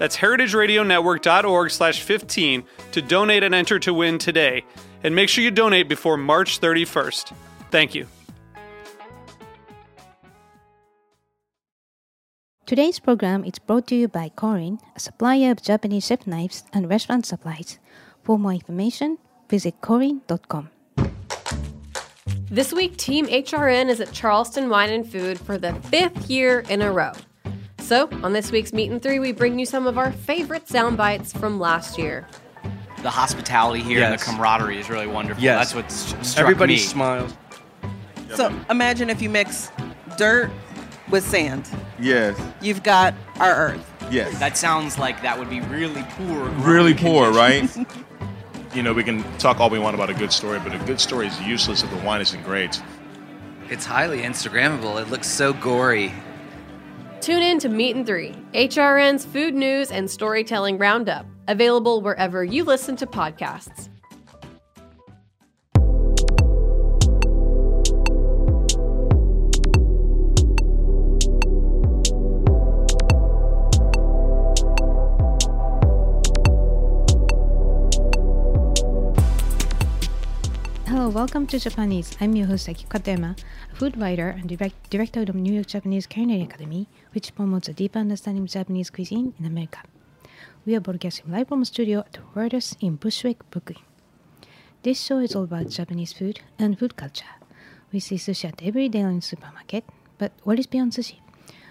That's heritageradionetwork.org slash 15 to donate and enter to win today. And make sure you donate before March 31st. Thank you. Today's program is brought to you by Korin, a supplier of Japanese chef knives and restaurant supplies. For more information, visit korin.com. This week, Team HRN is at Charleston Wine and Food for the fifth year in a row. So, on this week's Meet and Three, we bring you some of our favorite sound bites from last year. The hospitality here and the camaraderie is really wonderful. Yes. That's what struck Everybody me. smiles. So imagine if you mix dirt with sand. Yes, You've got our earth. yes. That sounds like that would be really poor. really poor, right? You know, we can talk all we want about a good story, but a good story is useless if the wine isn't great. It's highly Instagrammable. It looks so gory. Tune in to Meet and Three, HRN's food news and storytelling roundup, available wherever you listen to podcasts. Hello, welcome to Japan Eats. I'm your host Aki Katayama, a food writer and direct, director of New York Japanese Culinary Academy, which promotes a deeper understanding of Japanese cuisine in America. We are broadcasting live from a studio at Roberta's in Bushwick, Brooklyn. This show is all about Japanese food and food culture. We see sushi at every daily supermarket, but what is beyond sushi?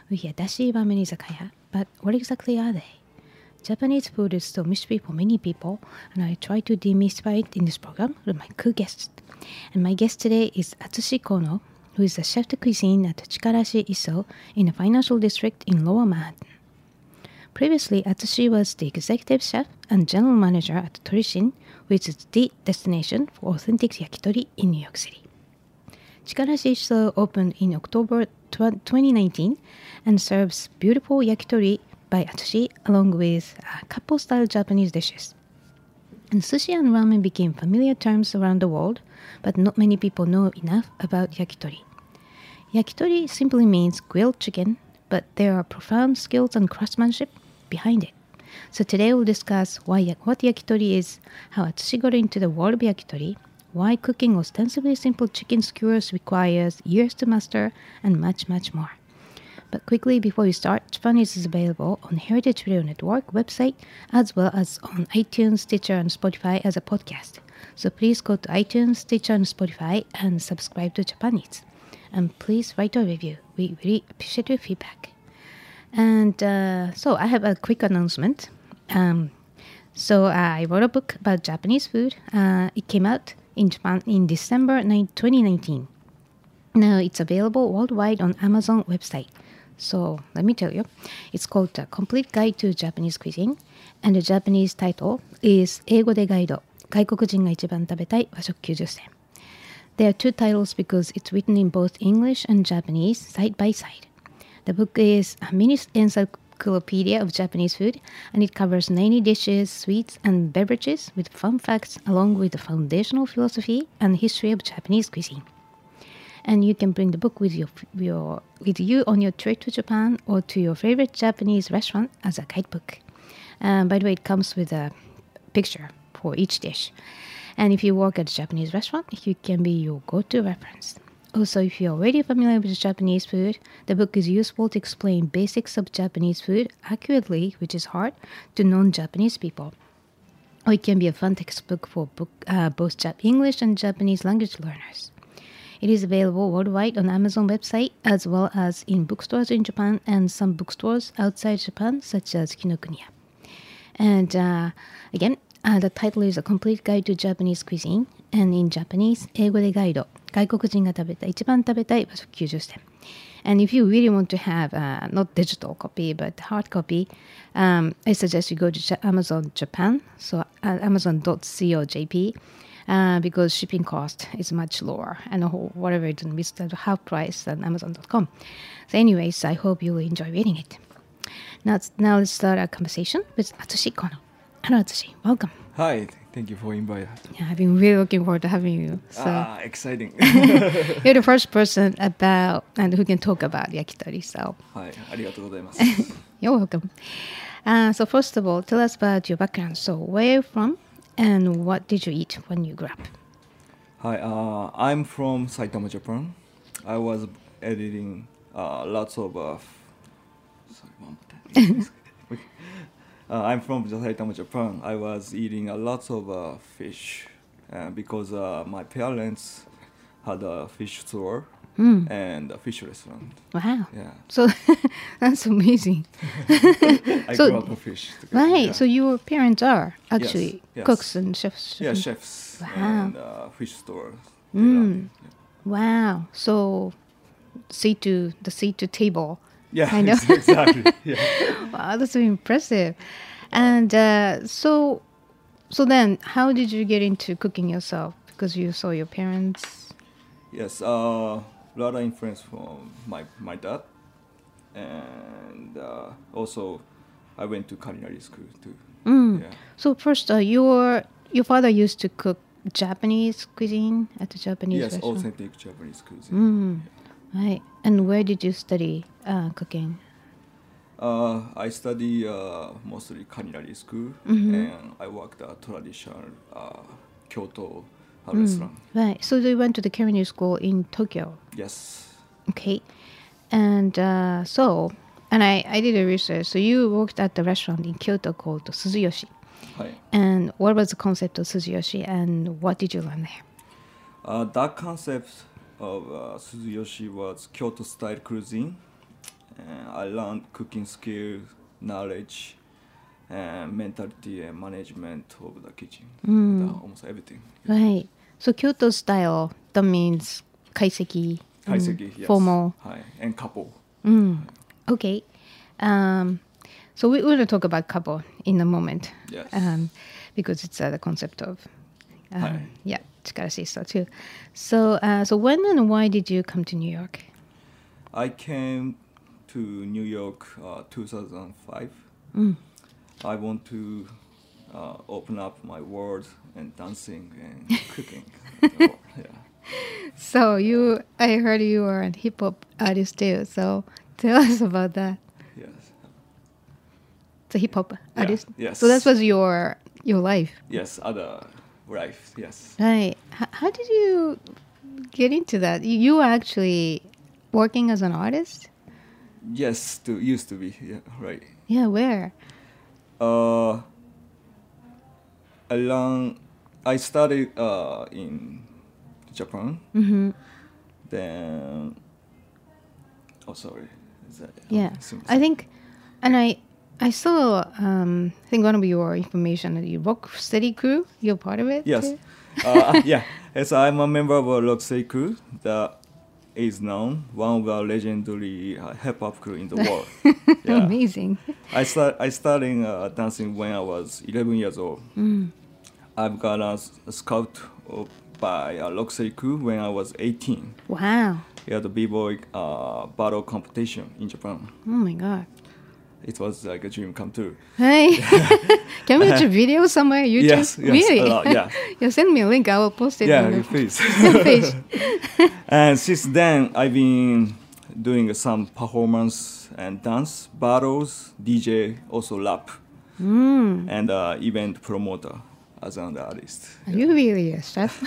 We hear dashi ramen izakaya, but what exactly are they? Japanese food is still mystery for many people, and I try to demystify it in this program with my cool guests. And my guest today is Atsushi Kono, who is the chef de cuisine at Chikarashi Isso in the financial district in Lower Manhattan. Previously, Atsushi was the executive chef and general manager at Torishin, which is the destination for authentic yakitori in New York City. Chikarashi Isso opened in October 2019 and serves beautiful yakitori by Atsushi along with uh, kappo-style Japanese dishes. And sushi and ramen became familiar terms around the world, but not many people know enough about yakitori. Yakitori simply means grilled chicken, but there are profound skills and craftsmanship behind it. So today we'll discuss why what yakitori is, how Atsushi got into the world of yakitori, why cooking ostensibly simple chicken skewers requires years to master, and much, much more. But quickly before we start, Japan Eats is available on Heritage Radio Network website as well as on iTunes, Stitcher, and Spotify as a podcast. So please go to iTunes, Stitcher, and Spotify and subscribe to Japan Eats. And please write a review. We really appreciate your feedback. And uh, so I have a quick announcement. Um, so uh, I wrote a book about Japanese food. Uh, it came out in Japan in December 9, 2019. Now it's available worldwide on Amazon website. So let me tell you, it's called The Complete Guide to Japanese Cuisine, and the Japanese title is Eigo de Gaido, 外国人が一番食べたい和食90選 There are two titles because it's written in both English and Japanese side by side. The book is a mini encyclopedia of Japanese food and it covers 90 dishes, sweets, and beverages with fun facts along with the foundational philosophy and history of Japanese cuisine. And you can bring the book with your, your with you on your trip to Japan or to your favorite Japanese restaurant as a guidebook. Um, by the way, it comes with a picture for each dish. And if you work at a Japanese restaurant, you can be your go-to reference. Also, if you're already familiar with Japanese food, the book is useful to explain basics of Japanese food accurately, which is hard, to non-Japanese people. or it can be a fun textbook for book, uh, both Jap- English and Japanese language learners. It is available worldwide on Amazon website as well as in bookstores in Japan and some bookstores outside Japan, such as Kinokuniya. And uh, again, uh, the title is A Complete Guide to Japanese Cuisine, and in Japanese, 英語でガイド、外国人が食べた一番食べたい和食90選。And if you really want to have uh, not digital copy but hard copy, um, I suggest you go to Ja- Amazon Japan, so uh, amazon.co.jp, uh, because shipping cost is much lower and wh- whatever it is, at half price than Amazon.com. So, anyways, I hope you will enjoy reading it. Now, let's- now let's start our conversation with Atsushi Kono. Hello, Atsushi. Welcome. Hi, thank you for inviting. Yeah, I've been really looking forward to having you. So Ah, exciting. you're the first person about and who can talk about yakitori. So はい、ありがとうございます。 you're welcome. Uh, so first of all, tell us about your background. So where are you from, and what did you eat when you grew up? Hi, uh, I'm from Saitama, Japan. I was editing uh, lots of. Uh, f- sorry, one more time. Uh, I'm from Saitama, Japan. I was eating a lot of uh, fish uh, because uh, my parents had a fish store and a fish restaurant. Wow. Yeah, So that's amazing. I So- grew up with fish. together, Right. yeah. So your parents are actually yes. cooks and chefs. yeah, chefs Wow. and uh, fish store. Run it. Wow. So seat to the seat to table. Yeah, I know. exactly. Yeah. Wow, that's so impressive. And uh, so, so then, how did you get into cooking yourself? Because you saw your parents. Yes, uh, lot of influence from my my dad, and uh, also I went to culinary school too. Mm. Yeah. So first, uh, your your father used to cook Japanese cuisine at the Japanese Yes, restaurant. authentic Japanese cuisine. Right. And where did you study uh, cooking? Uh, I study uh, mostly culinary school, Mm-hmm. and I worked at traditional uh, Kyoto uh, Mm. restaurant. Right. So you went to the culinary school in Tokyo. Yes. Okay. And uh, so, and I, I did a research. So you worked at the restaurant in Kyoto called Suzuyoshi. Hi. And what was the concept of Suzuyoshi and what did you learn there? Uh, that concept of uh, Suzuyoshi was Kyoto style cuisine. And I learned cooking skills, knowledge, and mentality and management of the kitchen. The- almost everything. Right. So Kyoto style, that means kaiseki. and Kaiseki, yes. Formal. Hi. And kappo. Okay. Um, so we, to talk about kappo in a moment. Yes. Um, because it's uh, the concept of, um, Hi. yeah, chikara too. So, uh, so when and why did you come to New York? I came to New York uh, 2005. Mm. I want to uh, open up my world and dancing and cooking. yeah. So you, I heard you are a hip hop artist too. So tell us about that. Yes. It's a hip hop Yeah, artist. yes. So that was your your life, Yes. Other life. Yes. right? H- how did you get into that? You, you were actually working as an artist. Yes. To used to be. Yeah. Right. Yeah, where? Uh, I learned. I studied uh, in Japan. Mm-hmm. Then. Oh, sorry. Is that, Yeah, seems- I think, and I, I saw. Um, I think one of your information that you rock steady crew. You're part of it. Yes. uh, yeah. Yes, I'm a member of a Rocksteady crew that is known one of the legendary uh, hip hop crew in the world. Yeah. Amazing. I start I started uh, dancing when I was 11 years old. I've got a scout by a Rocksteady crew when I was 18. Wow. Yeah, the b-boy uh, battle competition in Japan. Oh my god. It was like a dream come true. Hey, can we watch a video somewhere? YouTube? Yes, yes, really? lot, yeah. you send me a link. I will post it. Yeah, please. page. and since then, I've been doing some performance and dance battles, DJ, also rap, and uh, event promoter as an artist. Are you really a chef?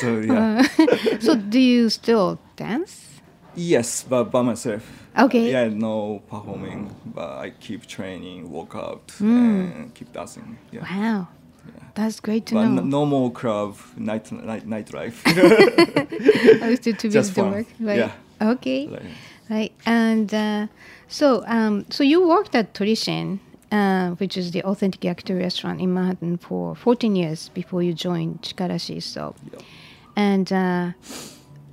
So yeah, so do you still dance? yes, but by myself. Okay. Yeah, no performing, but I keep training, work out, and keep dancing. Yeah. Wow. That's great to But know. no more club, night night nightlife. I was too, too busy Just to work. Right. Yeah. Okay. Like, Right. And uh, so, um, so you worked at Torishin, uh, which is the authentic yakitori restaurant in Manhattan for 14 years before you joined Chikarashi. So, Yeah. and uh,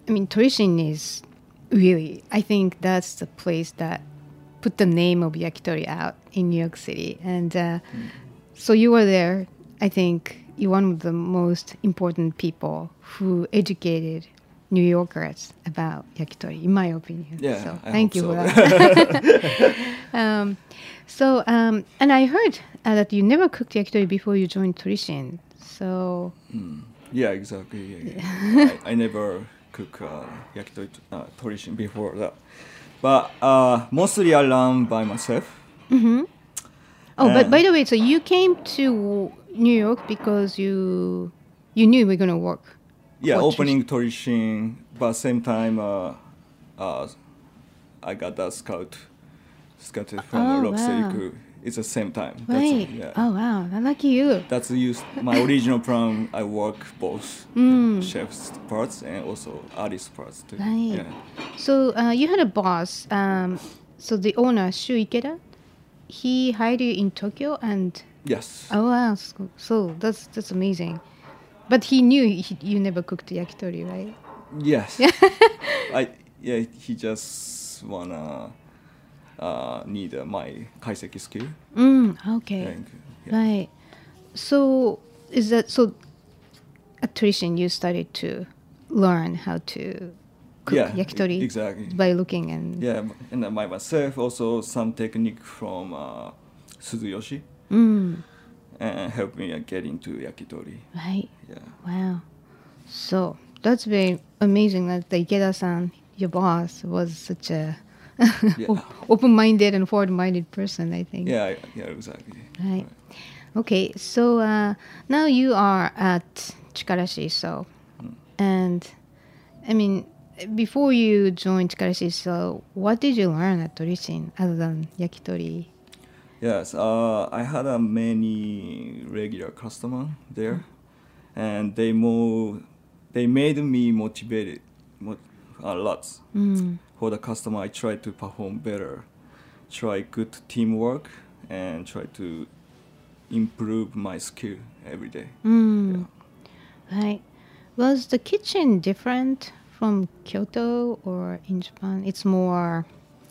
I mean, Torishin is really, I think that's the place that put the name of yakitori out in New York City. And uh, so you were there. I think you're one of the most important people who educated New Yorkers about yakitori, in my opinion. Yeah, So I thank you so. for that. um, so, um, and I heard uh, that you never cooked yakitori before you joined Torishin. So, yeah, exactly. Yeah, yeah. I, I never cook uh, yakitori uh, torishin before that, but uh, mostly I learn by myself. oh, but Uh, by the way, so you came to New York because you you knew we are going to work. Yeah, What opening torishin, but same time uh, uh, I got that scout scouted from Oh, the Rock Steady wow. crew. It's the same time. That's Right. yeah. Oh, wow. Lucky you. That's used my original plan. I work both Mm. chef's parts and also artist parts too. Right. Yeah. So uh, you had a boss. Um, so the owner Shu Ikeda, he hired you in Tokyo, and Yes. oh wow, so, so that's that's amazing. But he knew he, you never cooked yakitori, right? Yes. I yeah. He just wanna uh, need uh, my kaiseki skill. Mm, okay, And, yeah. right. So is that so? At Torishin, you started to learn how to cook Yeah, yakitori exactly. by looking and Yeah, and by myself also some technique from uh, Suzuyoshi Mm, and help me uh, get into yakitori. right. Yeah. Wow. So that's very amazing that the Ikeda-san, your boss, was such a Yeah. open-minded and forward-minded person. I think. Yeah, yeah, exactly. Right. Okay. So uh, now you are at Chikarashi. So, and I mean, before you joined Chikarashi, so what did you learn at Torishin other than yakitori? Yes, uh, I had a many regular customer there, and they more they made me motivated mo- a lot. For the customer, I try to perform better, try good teamwork, and try to improve my skill every day. Mm. Right. Was the kitchen different from Kyoto or in Japan? It's more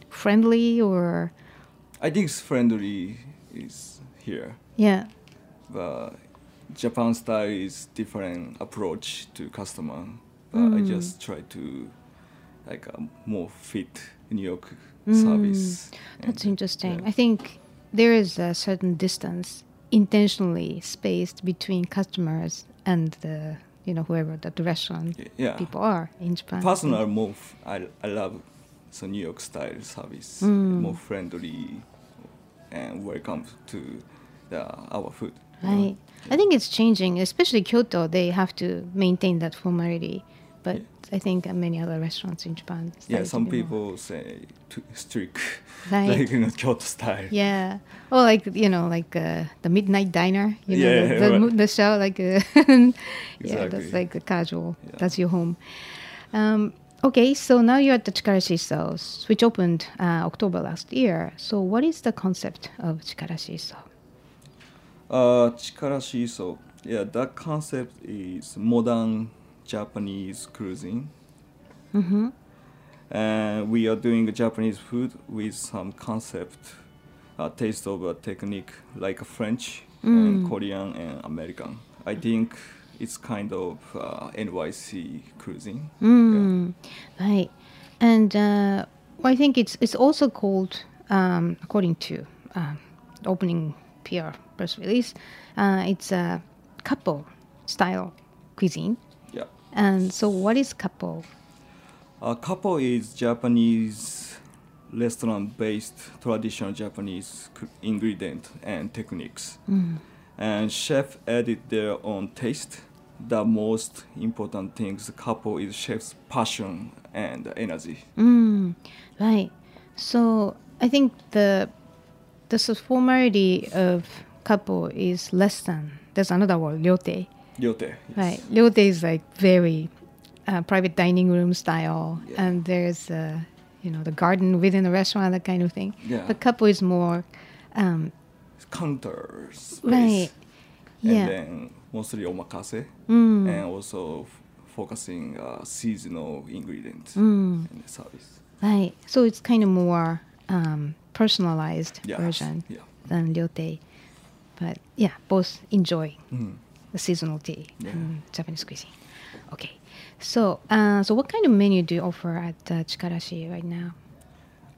friendly or I think it's friendly is here, yeah. but Japan style is different approach to customer. But I just try to like a more fit New York service. That's And, interesting. yeah. I think there is a certain distance intentionally spaced between customers and the you know whoever that the restaurant yeah. people are in Japan. Personal more, I love the New York style service, Mm. more friendly and welcome to the, our food. Right. I think it's changing, especially Kyoto. They have to maintain that formality, but. I think uh, many other restaurants in Japan. Yeah, some be more- people say strict, Right. like you know, Kyoto style. Yeah. or like you know, like uh, the midnight diner. You know, Yeah, the, the, right. the show, like uh, yeah, Exactly. that's like a casual. Yeah. That's your home. Um, okay, so now you're at the Chikarashi South, which opened uh, October last year. So, what is the concept of Chikarashi South? Uh, Chikarashi, so yeah, that concept is modern Japanese cuisine. Mm-hmm. And we are doing Japanese food with some concept, uh, taste of a technique like French and Korean and American. I think it's kind of uh, NYC cuisine. Mm, right. And uh, I think it's it's also called, um, according to um, opening PR press release, uh, it's a kappo style cuisine. And so, what is kappo? A kappo is Japanese restaurant-based traditional Japanese ingredient and techniques. And chef added their own taste. The most important things kappo is chef's passion and energy. Mm, right. So I think the the formality of kappo is less than. There's another word, ryotei. Ryotei. yes. Right. Ryotei is like very uh, private dining room style, Yeah. and there's uh, you know the garden within the restaurant, that kind of thing. Yeah. But kappo is more, um, Counter space. right. And Yeah. then mostly omakase. Mm. And also f- focusing uh, seasonal ingredients Mm. in the service. Right. So it's kind of more um, personalized Yeah. version Yeah. than ryotei. But yeah, both enjoy Mhm. The seasonal tea Yeah. and Japanese cuisine. Okay. So, uh, so what kind of menu do you offer at uh, Chikarashi right now?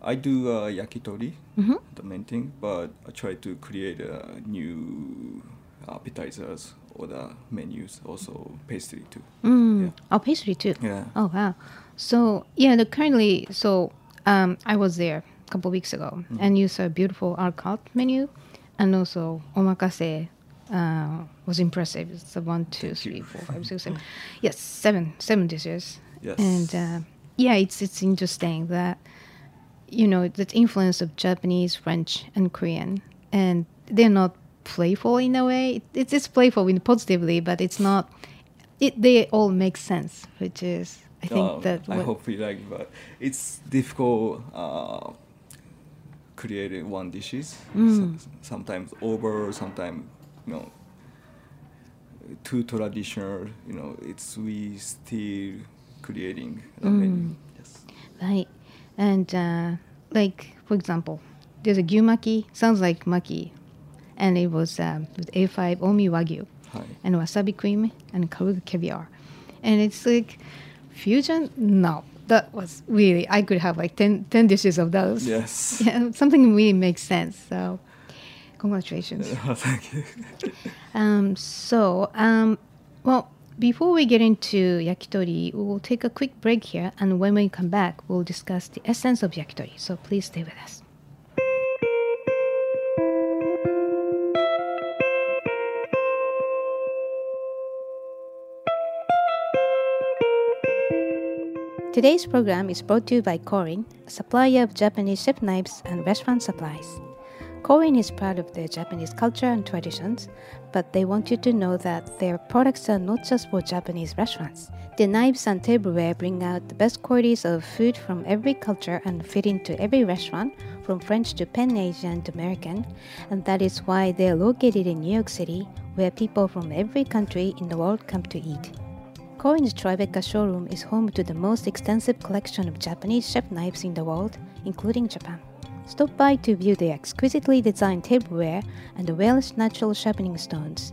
I do uh, yakitori, Mhm. the main thing, but I try to create uh, new appetizers or the menus, also pastry too. Mm. Yeah. Oh, pastry too. Yeah. Oh wow. So yeah, the currently so um, I was there a couple weeks ago, Mm. and you saw a beautiful art la carte menu, and also omakase uh, was impressive. It's a one, two, three, four, five, six, seven. Yes, seven, seven dishes. Yes. And uh, yeah, it's it's interesting that you know the influence of Japanese, French, and Korean, and they're not playful in a way. It, it's it's playful in positively, but it's not. It they all make sense, which is I think Um, that I hope you like, but it's difficult uh, creating one dishes. Mm. S- sometimes over, sometimes you know too traditional. You know, it's we still creating Mm. Yes. Right. And uh, like for example, there's a gyumaki, sounds like maki, and it was um, with A5 Omi Wagyu Hi. and wasabi cream and Kaluga caviar. And it's like fusion? No. That was really I could have like 10, 10 dishes of those. Yes. Yeah, something really makes sense. So congratulations. Thank you. Um, so, um, well, before we get into yakitori, we will take a quick break here, and when we come back, we'll discuss the essence of yakitori. So please stay with us. Today's program is brought to you by Korin, a supplier of Japanese chef knives and restaurant supplies. Korin is proud of their Japanese culture and traditions, but they want you to know that their products are not just for Japanese restaurants. Their knives and tableware bring out the best qualities of food from every culture and fit into every restaurant, from French to Pan Asian to American, and that is why they are located in New York City, where people from every country in the world come to eat. Korin's Tribeca showroom is home to the most extensive collection of Japanese chef knives in the world, including Japan. Stop by to view the exquisitely designed tableware and the Welsh natural sharpening stones.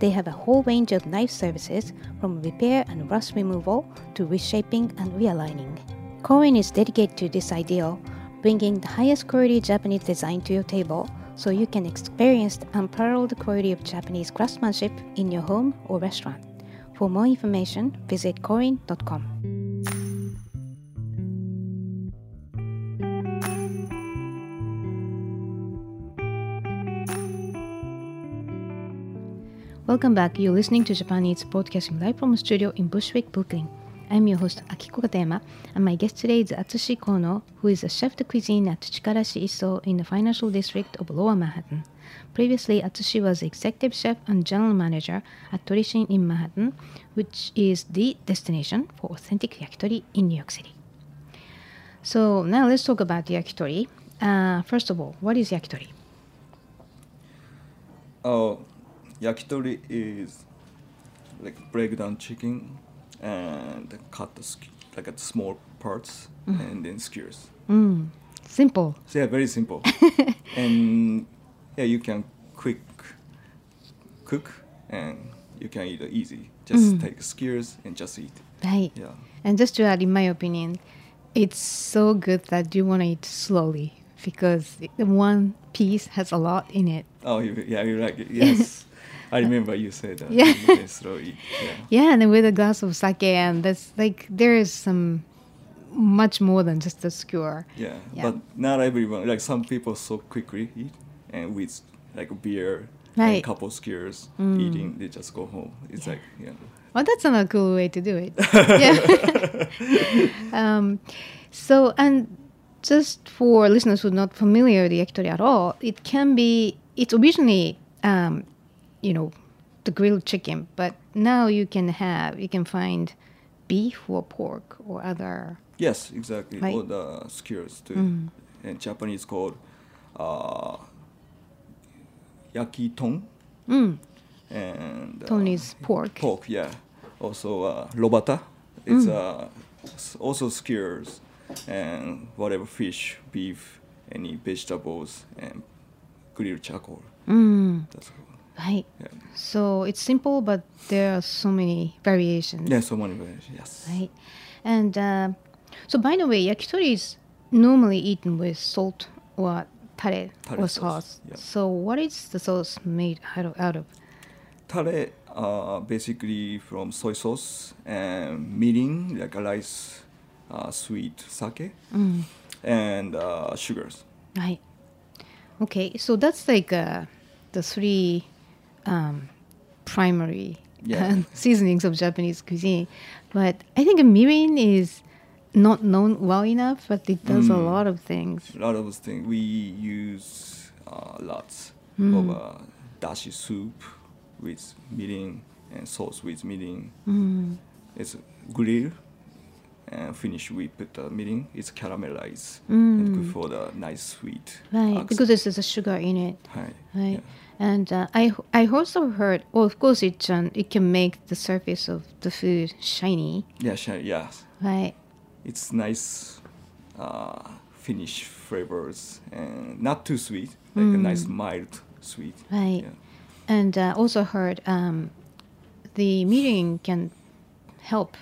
They have a whole range of knife services from repair and rust removal to reshaping and realigning. Korin is dedicated to this ideal, bringing the highest quality Japanese design to your table so you can experience the unparalleled quality of Japanese craftsmanship in your home or restaurant. For more information, visit korin.com. Welcome back. You're listening to Japan Eats broadcasting live from a studio in Bushwick, Brooklyn. I'm your host Akiko Katayama, and my guest today is Atsushi Kono, who is a chef de cuisine at Chikarashi Isso in the financial district of Lower Manhattan. Previously, Atsushi was executive chef and general manager at Torishin in Manhattan, which is the destination for authentic yakitori in New York City. So now let's talk about yakitori. Uh, first of all, what is yakitori? Oh, yakitori is like break down chicken and cut the like at small parts and then skewers. Mm, simple. So yeah, very simple. and yeah, you can quick cook and you can eat it easy. Just take skewers and just eat. Right. Yeah. And just to add, in my opinion, it's so good that you want to eat slowly because the one piece has a lot in it. Oh, you, yeah, you like it. Yes. I remember you said that. Yeah. You can slow eat. Yeah. Yeah, and then with a glass of sake, and that's like there is some much more than just a skewer. Yeah, Yeah. but not everyone. Like some people so quickly eat, and with like a beer Right. and couple skewers Mm. eating, they just go home. It's like yeah, Well, that's another cool way to do it. yeah. um, so, and just for listeners who are not familiar with the yakitori at all, it can be. It's originally um, you know, the grilled chicken, but now you can have you can find beef or pork or other. Yes, exactly. Right. All the skewers too. Mm. And Japanese called uh, yakiton. Mm. And Ton uh, is pork. Pork, yeah. Also uh, robata. It's Mm. uh, also skewers and whatever fish, beef, any vegetables, and grilled charcoal. Mm. That's cool. Right. Yeah. So it's simple, but there are so many variations. Yeah, so many variations. Yes. Right. And uh, so, by the way, yakitori is normally eaten with salt or tare, Tare or sauce, sauce. yeah. So, what is the sauce made out of? Out of? Tare, uh, basically from soy sauce and mirin, like a rice, uh, sweet sake, Mm. and uh, sugars. Right. Okay, so that's like uh, the three um, primary Yeah. seasonings of Japanese cuisine. But I think mirin is not known well enough, but it does a Mm. lot of things. A lot of things we use uh, lots Mm. of uh, dashi soup with mirin and sauce with mirin. Mm. It's grill and finish we put the mirin. It's caramelized and good Mm. for the nice sweet. Right, accent. because there's a sugar in it. Right. Right. And uh, I I also heard, well, of course, it um, it can make the surface of the food shiny. Yeah, sure, yeah. Right. It's nice uh, finish flavors and not too sweet, like a Mm. nice mild sweet. Right. Yeah. And uh, also heard um, the mirin can help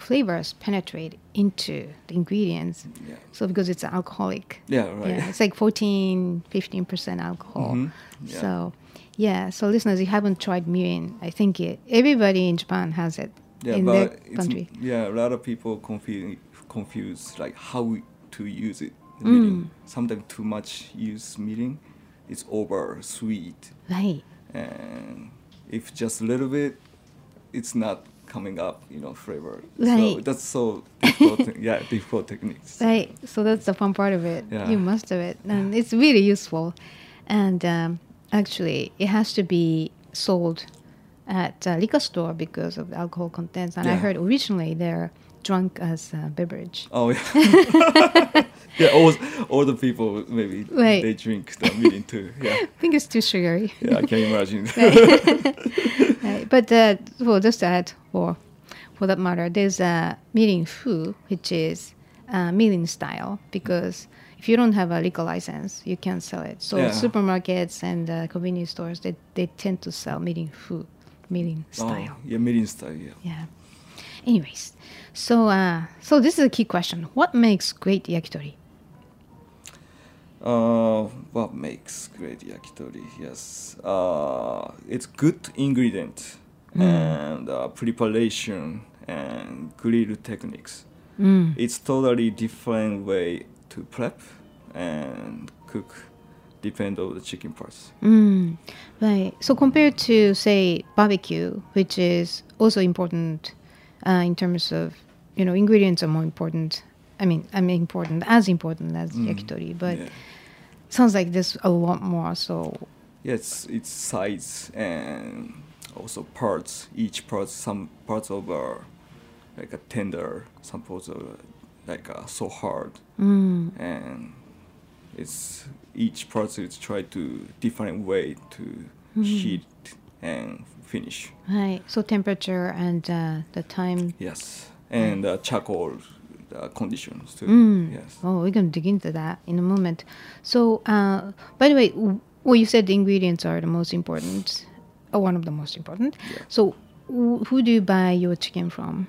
flavors penetrate into the ingredients. Yeah. So because it's alcoholic. Yeah, right. Yeah, it's like 14, 15% alcohol. Mhm, yeah. So, yeah. So listeners, you haven't tried mirin. I think it, everybody in Japan has it Yeah, in but their it's, country. yeah, a lot of people confuse confuse like how to use it. Mm. Sometimes too much use mirin, it's over sweet, Right. and if just a little bit, it's not coming up, you know, flavor. So Right. that's so difficult. yeah, difficult techniques. Right. So that's the fun part of it. Yeah. You master it, and it's really useful. And um, actually, it has to be sold at a liquor store because of the alcohol contents. And I heard originally they're drunk as a beverage. Oh yeah. yeah, all, all the people maybe Right. they drink the mirin too. Yeah. I think it's too sugary. Yeah, I can imagine. right. But uh, well, just to add, for for that matter, there's a mirin fu, which is uh, mirin style, because if you don't have a liquor license, you can't sell it. So Yeah. supermarkets and uh, convenience stores, they, they tend to sell mirin fu, mirin style. Oh, yeah, mirin style. Yeah. Yeah. Anyways, so uh, so this is a key question: What makes great yakitori? Uh, what makes great yakitori? Yes, uh, it's good ingredient Mm. and uh, preparation and grill techniques. Mm. It's totally different way to prep and cook, depend on the chicken parts. Mm, right. So compared to say barbecue, which is also important uh, in terms of you know ingredients are more important. I mean, I mean important as important as Mm, yakitori, but yeah. sounds like there's a lot more. So Yes, it's size and also parts. Each part, some parts of are like a tender, some parts are like uh, so hard, Mm. and it's each part is try to different way to Mhm. heat and finish. right. So temperature and uh, the time. Yes, and uh, charcoal uh, conditions too. Mm. Yes. Oh, we're gonna dig into that in a moment. So, uh, by the way, w- well, you said the ingredients are the most important, one of the most important. So, wh- who do you buy your chicken from?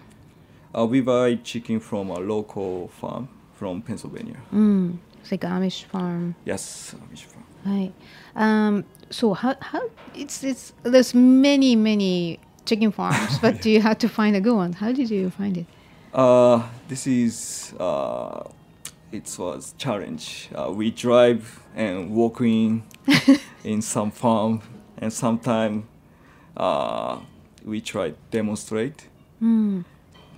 Uh, we buy chicken from a local farm from Pennsylvania. Mm, it's like Amish farm, Yes, Amish farm. right? Um, so how how it's it's there's many many chicken farms, but do you have to find a good one? How did you find it? Uh, this is uh, it was challenge. Uh, we drive and walking in some farm, and sometime uh, we try demonstrate Mm.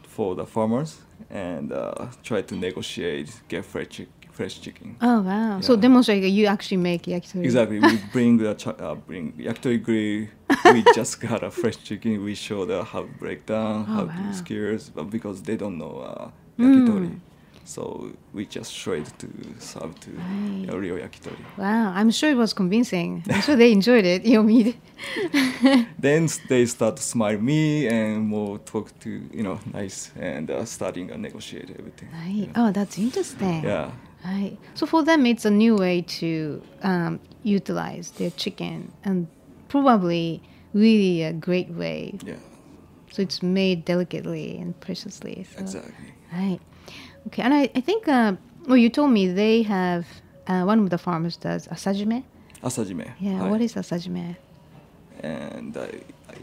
for the farmers and uh, try to negotiate, get fresh, chick- fresh chicken. Oh wow! So demonstrate you actually make yakitori. Exactly. We bring the ch- uh, bring yakitori grill. we just got a fresh chicken. We show the how to break down, Oh, how wow. to skewers, but because they don't know uh, Mm. So we just show it to serve to Right. a real yakitori. Wow, I'm sure it was convincing. I'm sure they enjoyed it. You mean? Then they start to smile me and more talk to you know nice and uh, starting to negotiate everything. Right. Oh, that's interesting. Yeah. Right. So for them, it's a new way to um, utilize their chicken, and probably really a great way. Yeah. So it's made delicately and preciously. So. Exactly. Right. Okay. And I, I think, uh, well, you told me they have uh, one of the farmers does asajime. Asajime. Yeah. What is asajime? and I, I,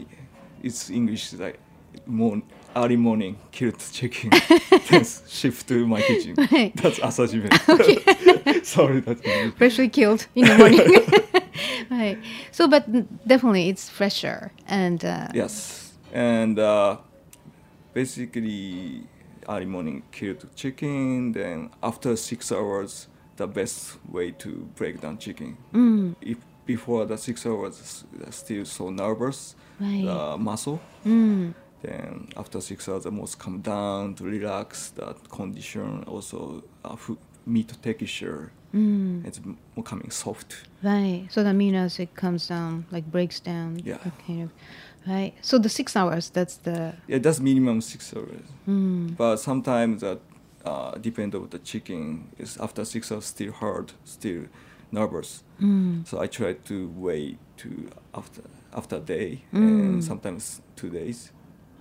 it's English like morn, early morning killed chicken, then shift to my kitchen. Right. That's asajime. Sorry, that's English. Freshly killed in the morning. right. So, but definitely it's fresher and uh, Yes, and uh, basically early morning killed chicken. Then after six hours, the best way to break down chicken. Mm. If before the six hours, still so nervous, Right. the muscle. Mm. Then after six hours, the most come down to relax. That condition also uh, fu- meat texture. Mm. It's becoming soft. Right. So that means as it comes down, like breaks down. Yeah. Kind of. Right. So the six hours. That's the. Yeah, that's minimum six hours. Mm. But sometimes that uh, depend on the chicken is after six hours still hard, still nervous. Mm. So I try to wait to after after a day Mm. and sometimes two days.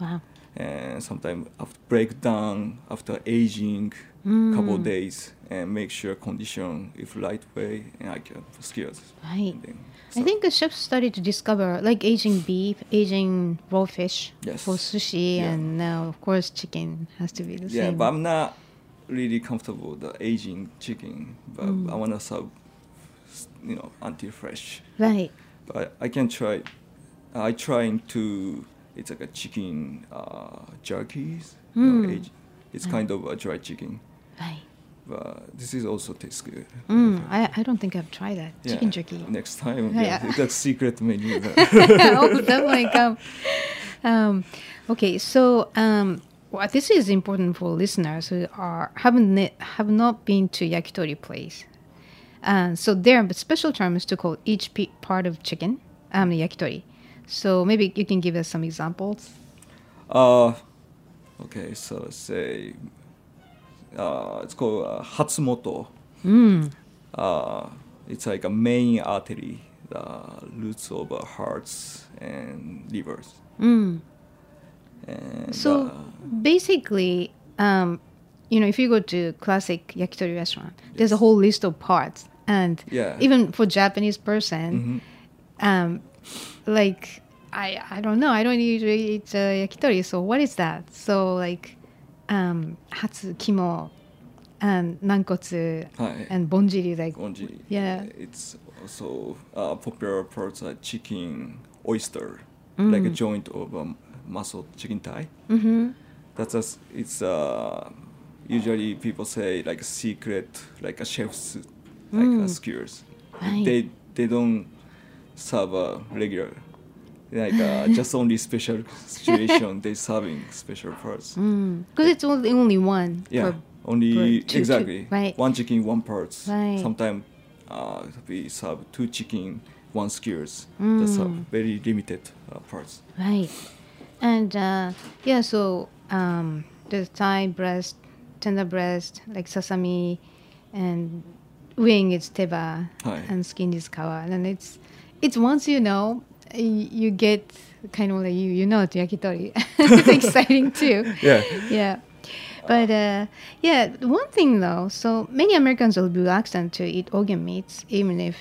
Wow. and sometimes after breakdown after aging Mm. couple days and make sure condition if right way and I can skills. Right. Then, I think the chefs started to discover like aging beef, aging raw fish Yes. for sushi, Yeah. and now of course chicken has to be the yeah, same. Yeah, but I'm not really comfortable with the aging chicken, but Mm. I wanna serve you know until fresh. right. But I can try. I trying to. It's like a chicken uh, jerkies. you know, Mm. It's kind of a dry chicken, Right. But this is also tastes good. Mm, I, I don't think I've tried that Yeah, chicken jerky. Next time, Yeah. yeah, secret menu. oh, definitely come. Um, okay, so um, well, this is important for listeners who are haven't ne- have not been to yakitori place. Uh, so there are special terms to call each pe- part of chicken um, yakitori. So maybe you can give us some examples. uh, okay, so let's say uh, it's called uh, Hatsumoto. Mm. Uh, it's like a main artery, the roots of hearts and livers. Mm. And, So uh, basically, um, you know, if you go to classic yakitori restaurant, there's a whole list of parts, and Yeah. even for Japanese person, mhm. um, like I I don't know, I don't usually eat uh, yakitori. So what is that? So like, um, hatsu, kimo, and nankotsu, Hi. and bonjiri, like Onji. Yeah. It's also uh, popular parts like chicken, oyster, Mm. like a joint of um, muscle chicken thigh. hmm That's a, it's uh, usually people say like a secret, like a chef's like Mm. skewers. Right. They they don't serve a regular. Like uh, just only special situation they serving special parts. because it's only only one. Yeah, per- only per- two- two- exactly right. one chicken, one parts. Right. Sometimes uh, we serve two chicken, one skewers. That's a Mm. very limited uh, parts. Right. And uh, yeah, so um, the thigh breast, tender breast, like sasami, and wing is teba, Hi. and skin is kawa. And it's it's once you know, you get kind of like you you know it's yakitori. it's exciting too. Yeah. Yeah. But uh, yeah, one thing though, so many Americans will be reluctant to eat organ meats, even if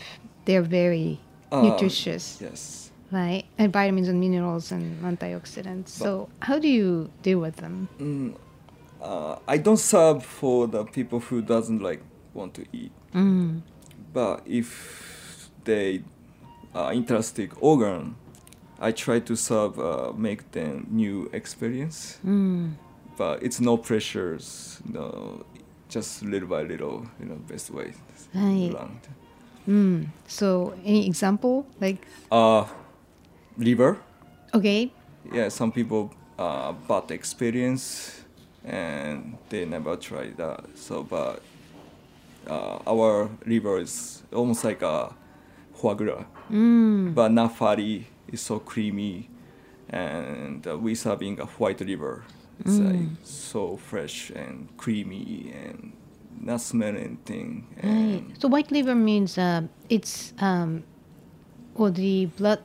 they're very Uh, nutritious Yes. right? And vitamins and minerals and antioxidants. So how do you deal with them? Mm, uh, I don't serve for the people who doesn't like want to eat. Mm. But if they are interested organ, I try to serve, uh, make them new experience. Mm. But it's no pressures. No, just little by little, you know, best way. Right. learned. So, any example? Like, Uh, liver. okay, Yeah, some people uh, bad experience and they never tried that. So, but uh, our liver is almost like a foie gras, but not fatty. It's so creamy, and uh, we serving a white liver. It's like so fresh and creamy and not smell anything. right. So, white liver means uh, it's, um, or the blood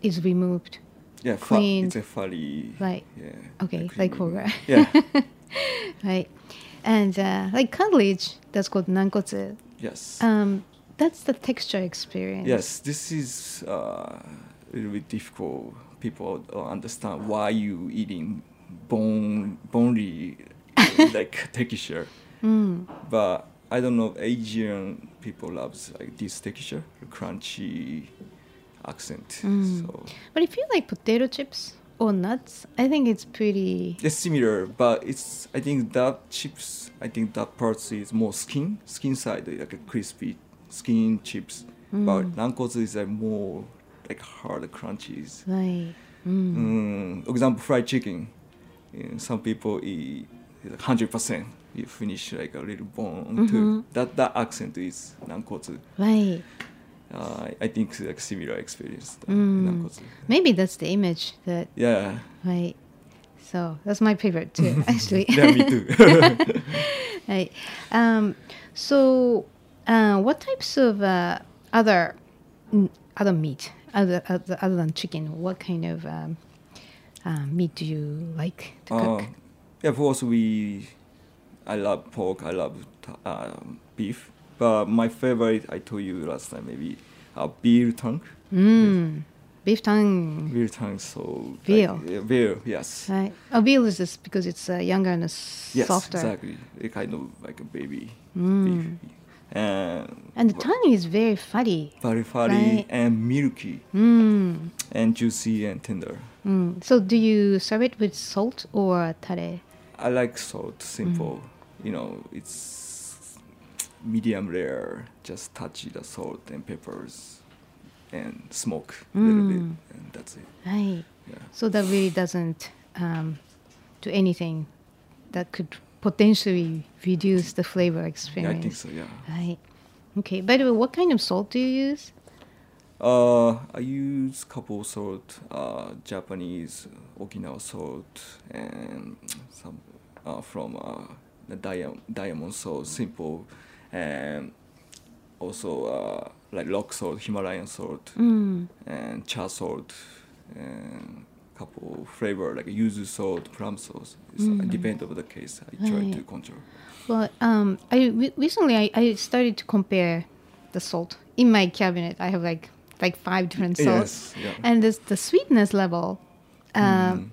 is removed. yeah, fa- clean. it's a fatty. Right. Yeah. Okay, like foie gras. Yeah. Right. And uh, like cartilage, that's called nankotsu. yes. Um, that's the texture experience. Yes, this is uh, a little bit difficult. People don't understand why you eating bone, bonely uh, like texture. Mm. But I don't know. Asian people loves like this texture, crunchy accent. Mm. So But if you like potato chips or nuts, I think it's pretty. it's similar, but it's I think that chips. I think that part is more skin, skin side like a crispy skin chips. But nankotsu is like more like hard crunchies. Right. Mm, example, fried chicken. Some people eat hundred percent. You finish like a little bone too. That that accent is nankotsu. Right. Uh, I- think it's like similar experience. nankotsu. Maybe that's the image that, Yeah. right. So that's my favorite too, actually. Yeah, me too. right. Um, so, uh, what types of uh, other other meat other, other other than chicken? What kind of um, uh, meat do you like to Uh, cook? yeah, of course we. I love pork. I love um, beef. But my favorite, I told you last time, maybe uh, beer tongue. Mm, beef tongue. Beer tongue, so Veal. Like, yeah, veal, yes. Right. Oh, veal is just because it's uh, younger and s- Yes, softer. exactly. A kind of like a baby Mm. beef. And, And the tongue is very fatty. very fatty Right. and milky Mm. and juicy and tender. Mm. So, do you serve it with salt or tare? I like salt, simple. Mm. You know, it's medium rare. Just touch the salt and peppers and smoke a little bit, Mm. and that's it. Right. Yeah. So that really doesn't um, do anything that could potentially reduce the flavor Yeah, experience. I think so. Yeah. Right. Okay. By the way, what kind of salt do you use? Uh, I use couple salt, uh, Japanese Okinawa salt, and some uh, from uh, the dia- diamond salt, simple, and also uh, like rock salt, Himalayan salt, Mm. and cha salt, and couple flavor like yuzu salt, plum sauce. It's, uh, depend of the case. I try to control. Well, um, I re- recently I, I started to compare the salt in my cabinet. I have like like five different salts, Yes, yeah. and this the sweetness level um,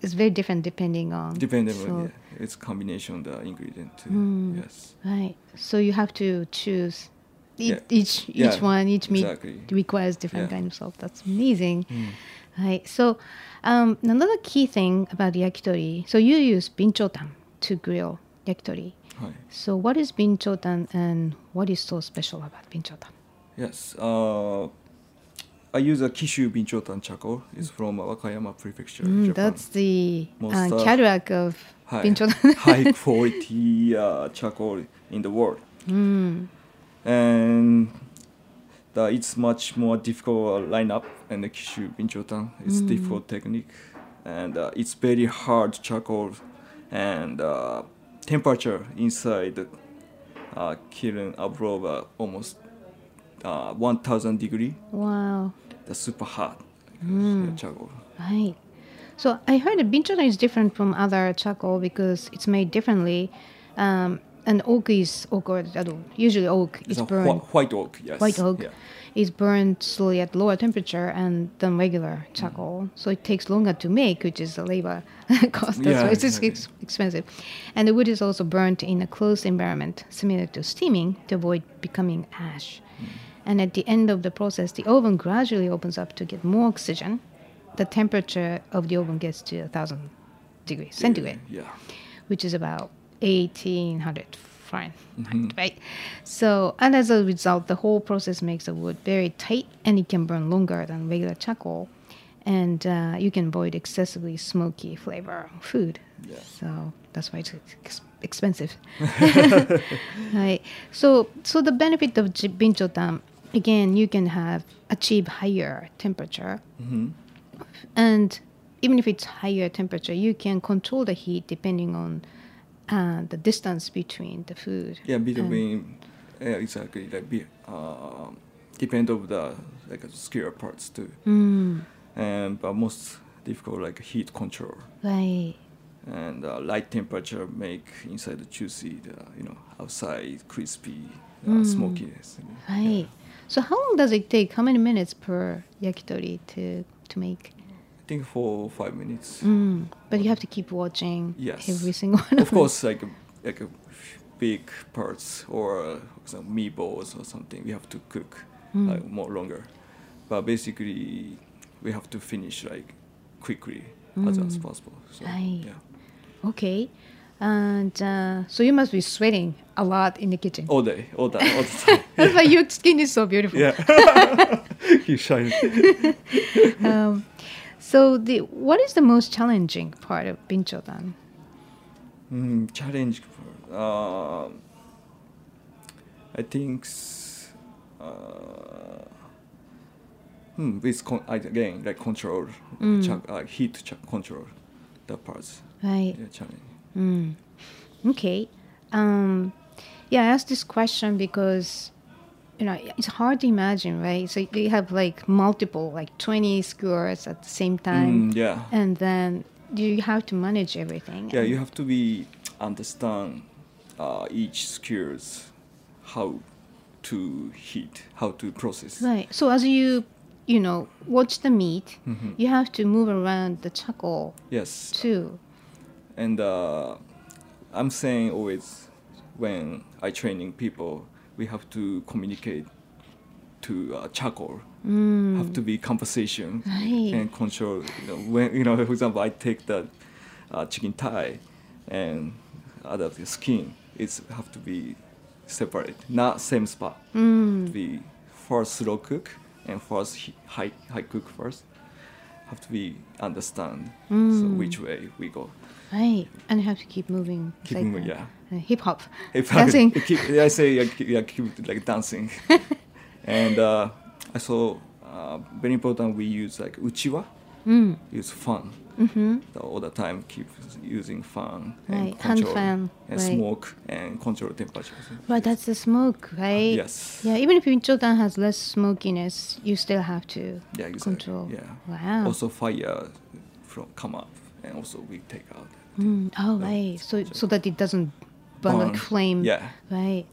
is very different depending on Depending salt. on yeah, it's combination of the ingredient too. Mm. Yes. Right. So you have to choose e- Yeah. each each one, each meat exactly. requires different kind of salt. That's amazing. Right. So um, another key thing about yakitori. So you use binchotan to grill yakitori. So what is binchotan and what is so special about binchotan? Yes. Uh, I use a Kishu Binchotan charcoal. It's from Wakayama Prefecture, Mm, Japan. that's the Most, uh, uh, Cadillac of high, binchotan. high quality uh, charcoal in the world. Mm. And the, it's much more difficult lineup and the Kishu Binchotan. It's difficult technique. And uh, it's very hard charcoal. And uh, temperature inside the uh, kiln above uh, almost uh, 1000 degree. Wow. That's super hot. Mm. Charcoal. Right. So I heard that binchotan is different from other charcoal because it's made differently. Um, and oak is oak or usually oak is burned. whi- white oak, yes. White oak Yeah. is burned slowly at lower temperature and than regular charcoal. So it takes longer to make, which is a labor cost. That's Yeah, why it's exactly. ex- expensive. And the wood is also burnt in a closed environment, similar to steaming, to avoid becoming ash. Mm. And at the end of the process, the oven gradually opens up to get more oxygen. The temperature of the oven gets to a thousand degrees centigrade, Yeah. which is about 1800 Fahrenheit, right? So, and as a result, the whole process makes the wood very tight, and it can burn longer than regular charcoal, and uh, you can avoid excessively smoky flavor food. Yeah. So that's why it's ex- expensive. right. So, so the benefit of binchotan, again, you can have achieve higher temperature, and even if it's higher temperature, you can control the heat depending on uh, the distance between the food. Yeah, between yeah, exactly like be, uh, depend of the like skill parts too. And but most difficult like heat control Right. and uh, light temperature make inside the juicy, the, you know, outside crispy, uh, smokiness. Right. So how long does it take? How many minutes per yakitori to to make? Think for five minutes. Mm. But you have to keep watching Yes. every single one. of course, like like big parts or for meatballs or something, we have to cook like more longer. But basically, we have to finish like quickly as as possible. So, yeah, Okay. And uh, so you must be sweating a lot in the kitchen. all day, all day, all the time. That's why your skin is so beautiful. yeah, you shine. Um, so the what is the most challenging part of binchotan? Mm, challenge. Uh, I think. Uh, hmm, with con- again like control, cha- uh, heat cha- control, that parts. Right. Yeah, challenge. Mm. Okay. Um, yeah, I asked this question because you know it's hard to imagine, right? So you have like multiple, like twenty skewers at the same time, Mm, yeah. and then you have to manage everything. Yeah, you have to be understand uh, each skills, how to heat, how to process. Right. So as you you know watch the meat, Mm-hmm. you have to move around the charcoal Yes, too. and uh, I'm saying always when I training people, we have to communicate to uh, charcoal. Have to be conversation Right. and control. You know, when you know, for example, I take the uh, chicken thigh and other the skin, it's have to be separate, not same spot. Be first slow cook and first high high cook first. Have to be understand so which way we go. Right. And have to keep moving. Keep like, moving, uh, yeah. Uh, hip hop. Dancing. I, keep, I say keep, yeah, keep like dancing, and uh, I saw uh, very important. We use like uchiwa, Mm. use fan. Mm-hmm. All the time keep using fan Right, and hand control fan, and right. smoke and control temperature. Right, that's the smoke, right? yes. Yeah, even if Binchotan has less smokiness, you still have to Yeah, exactly. control. Yeah. Wow. Also fire from come up, and also we take out. Mm, oh, right. So so that it doesn't like Burn. flame. Yeah. Right.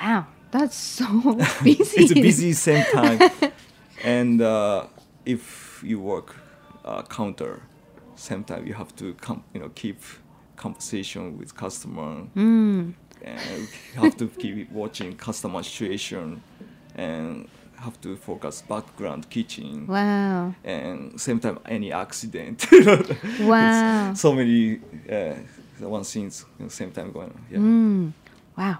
Wow. That's so busy. it's busy same time and uh, if you work uh, counter same time you have to com- you know keep conversation with customer Mm. and you have to keep watching customer situation and have to focus background kitchen Wow. and same time any accident Wow. so many uh, one scenes at the same time going on yeah Mm. Wow.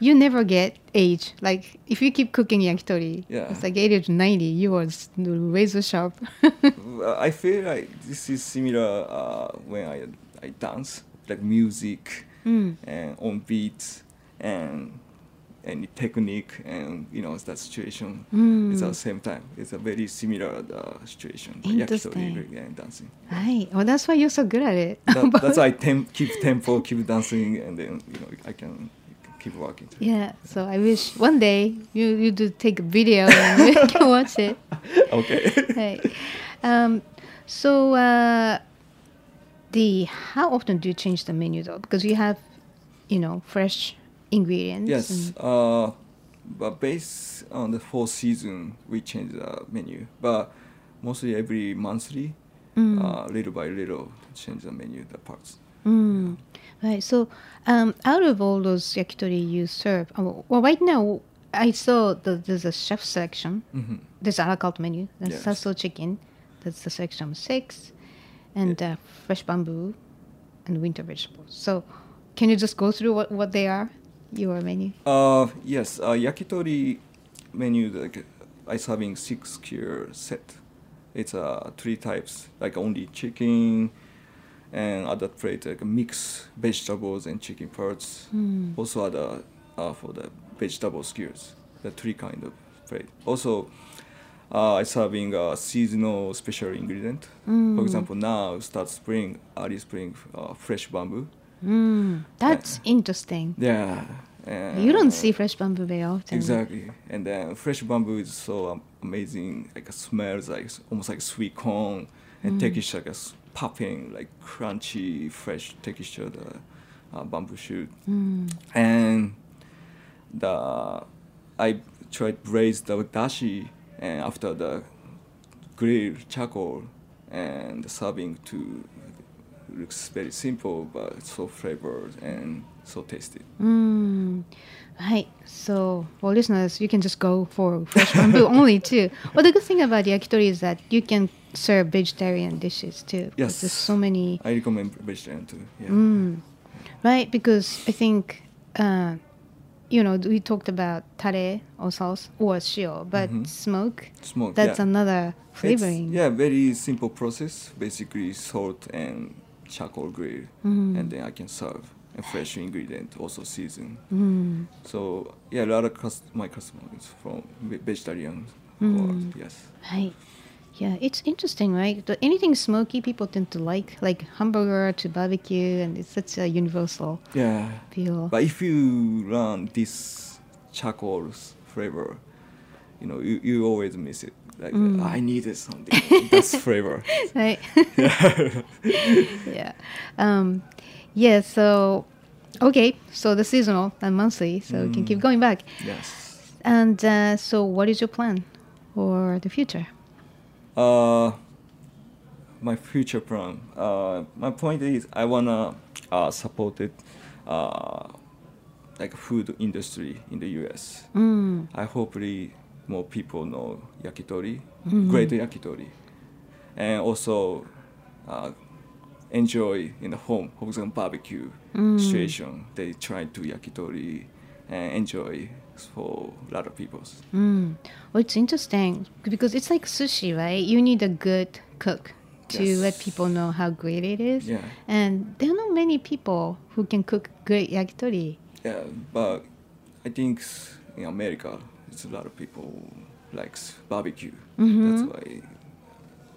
You never get age. Like if you keep cooking yakitori, Yeah. it's like 80 to 90, you are razor sharp. I feel like this is similar uh, when I I dance, like music Mm. and on beats and any technique and you know that situation. Mm. It's at the same time. It's a very similar uh, situation. Interesting. And dancing. right. Well, that's why you're so good at it. That, that's why I tem- keep tempo, keep dancing, and then you know I can keep working. Yeah, so I wish one day you you do take a video and we can watch it. Okay. Right. Um, so uh, the how often do you change the menu though? Because you have, you know, fresh ingredients. Yes, uh, but based on the four season, we change the menu. But mostly every monthly, uh, little by little, change the menu, the parts. Mm. Right. So, um, out of all those yakitori you serve, uh, well, right now I saw that there's a chef section. Mhm. There's a la carte menu. There's Yes. sasso chicken. That's the section six, and uh, fresh bamboo, and winter vegetables. So, can you just go through what, what they are? Your menu? Uh, yes, uh, yakitori menu like I serving six cure set. It's uh three types like only chicken, and other plate like mix vegetables and chicken parts. Also other uh, for the vegetable skewers. The three kind of plate. Also, uh, I serving a seasonal special ingredient. For example, now start spring, early spring, uh, fresh bamboo. Mm, that's interesting. Yeah. You don't and- see fresh bamboo very often. Exactly, and then fresh bamboo is so um, amazing. Like it smells like almost like sweet corn, and texture like a popping, like crunchy, fresh texture the uh, bamboo shoot. And the I tried braise the dashi, and after the grill charcoal, and the serving to looks very simple but so flavored and so tasty. Mm. Right. So for listeners, you can just go for fresh bamboo only too. Well, the good thing about yakitori is that you can serve vegetarian dishes too. Yes. There's so many. I recommend vegetarian too. Yeah. Mm. Right. Because I think, uh, you know, we talked about tare or sauce or shio, but smoke. Smoke. That's yeah. another It's- flavoring. yeah, very simple process. Basically, salt and charcoal grill, Mm-hmm. and then I can serve a fresh ingredient, also season. Mm. So yeah, a lot of cus- my customers from ve- vegetarian. Mm. Or, yes. Right. Yeah, it's interesting, right? The- Anything smoky, people tend to like, like hamburger to barbecue, and it's such a universal Yeah. feel. But if you run this charcoal flavor, you know, you, you always miss it. Like Mm. I needed something that's flavor. right? yeah. Um, yeah. So, okay. So the seasonal and monthly, so we can keep going back. Yes. And uh, so, what is your plan for the future? Uh, my future plan. Uh, my point is I wanna uh, support it, uh, like food industry in the U.S. Mm. I hopefully more people know yakitori, Mm-hmm. great yakitori, and also uh, enjoy in the home, example, barbecue Mm. situation. They try to yakitori and enjoy for a lot of people. Mm. Well, it's interesting because it's like sushi, right? You need a good cook to Yes. let people know how great it is. Yeah. And there are not many people who can cook great yakitori. Yeah, but I think in America, it's a lot of people likes barbecue. That's why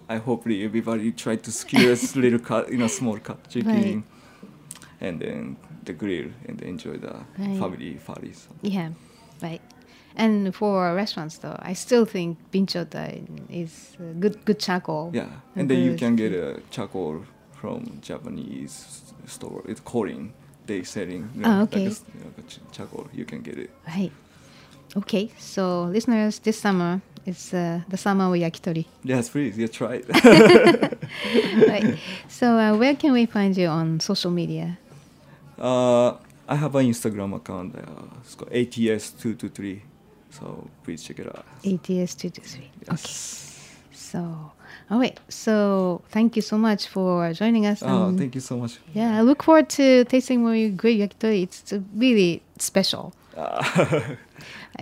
I hopefully everybody try to skewer a little cut, you know, small cut chicken, Right. and then the grill and enjoy the Right. family parties. Yeah, right. And for restaurants, though, I still think binchotan is good good charcoal. Yeah, and then you can get a charcoal from Japanese store. It's Korean. They selling. You know, Ah, like a okay. you know, charcoal. You can get it. Right. Okay, so listeners, this summer is uh, the summer of yakitori. Yes, please. Yeah, try it. right. So uh, where can we find you on social media? Uh, I have an Instagram account. Uh, it's called ATS223. So please check it out. ATS two two three. Okay. So, all right. So, thank you so much for joining us. Oh, thank you so much. Yeah, I look forward to tasting more great yakitori. It's uh, really special. Uh,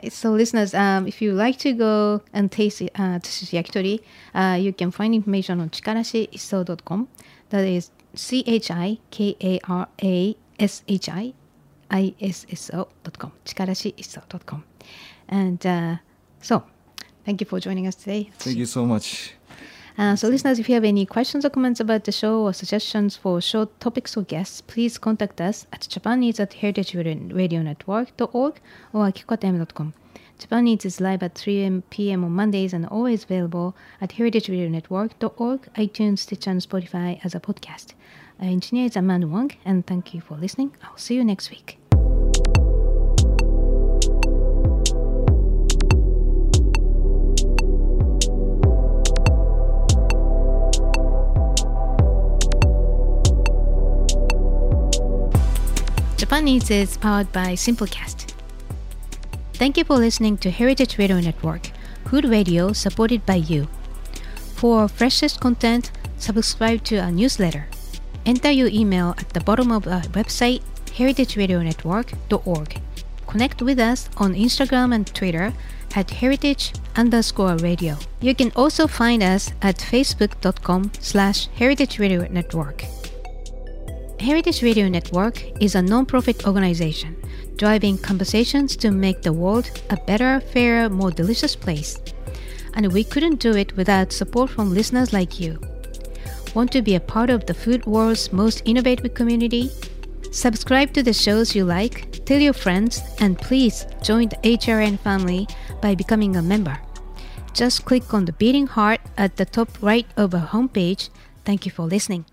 So, listeners, um, if you like to go and taste uh, yakitori, uh, you can find information on chikarashiiso.com. That is C H I K A R A S H I I S S O.com. Chikarashiiso.com. And uh, so, thank you for joining us today. thank you so much. Uh, so, listeners, if you have any questions or comments about the show or suggestions for show topics or guests, please contact us at japaneats at Heritage Radio heritageradionetwork.org or akikotm.com. Japan Eats is live at 3 p.m. on Mondays and always available at heritageradionetwork.org, iTunes, Stitcher, and Spotify as a podcast. Our engineer is Amanda Wong, and thank you for listening. I'll see you next week. Japan is powered by Simplecast. Thank you for listening to Heritage Radio Network, food radio supported by you. For freshest content, subscribe to our newsletter. Enter your email at the bottom of our website, heritageradionetwork.org. connect with us on Instagram and Twitter at heritage underscore radio. You can also find us at facebook.com slash heritage radio network. Heritage Radio Network is a non-profit organization driving conversations to make the world a better, fairer, more delicious place. And we couldn't do it without support from listeners like you. Want to be a part of the food world's most innovative community? Subscribe to the shows you like, tell your friends, and please join the HRN family by becoming a member. Just click on the beating heart at the top right of our homepage. Thank you for listening.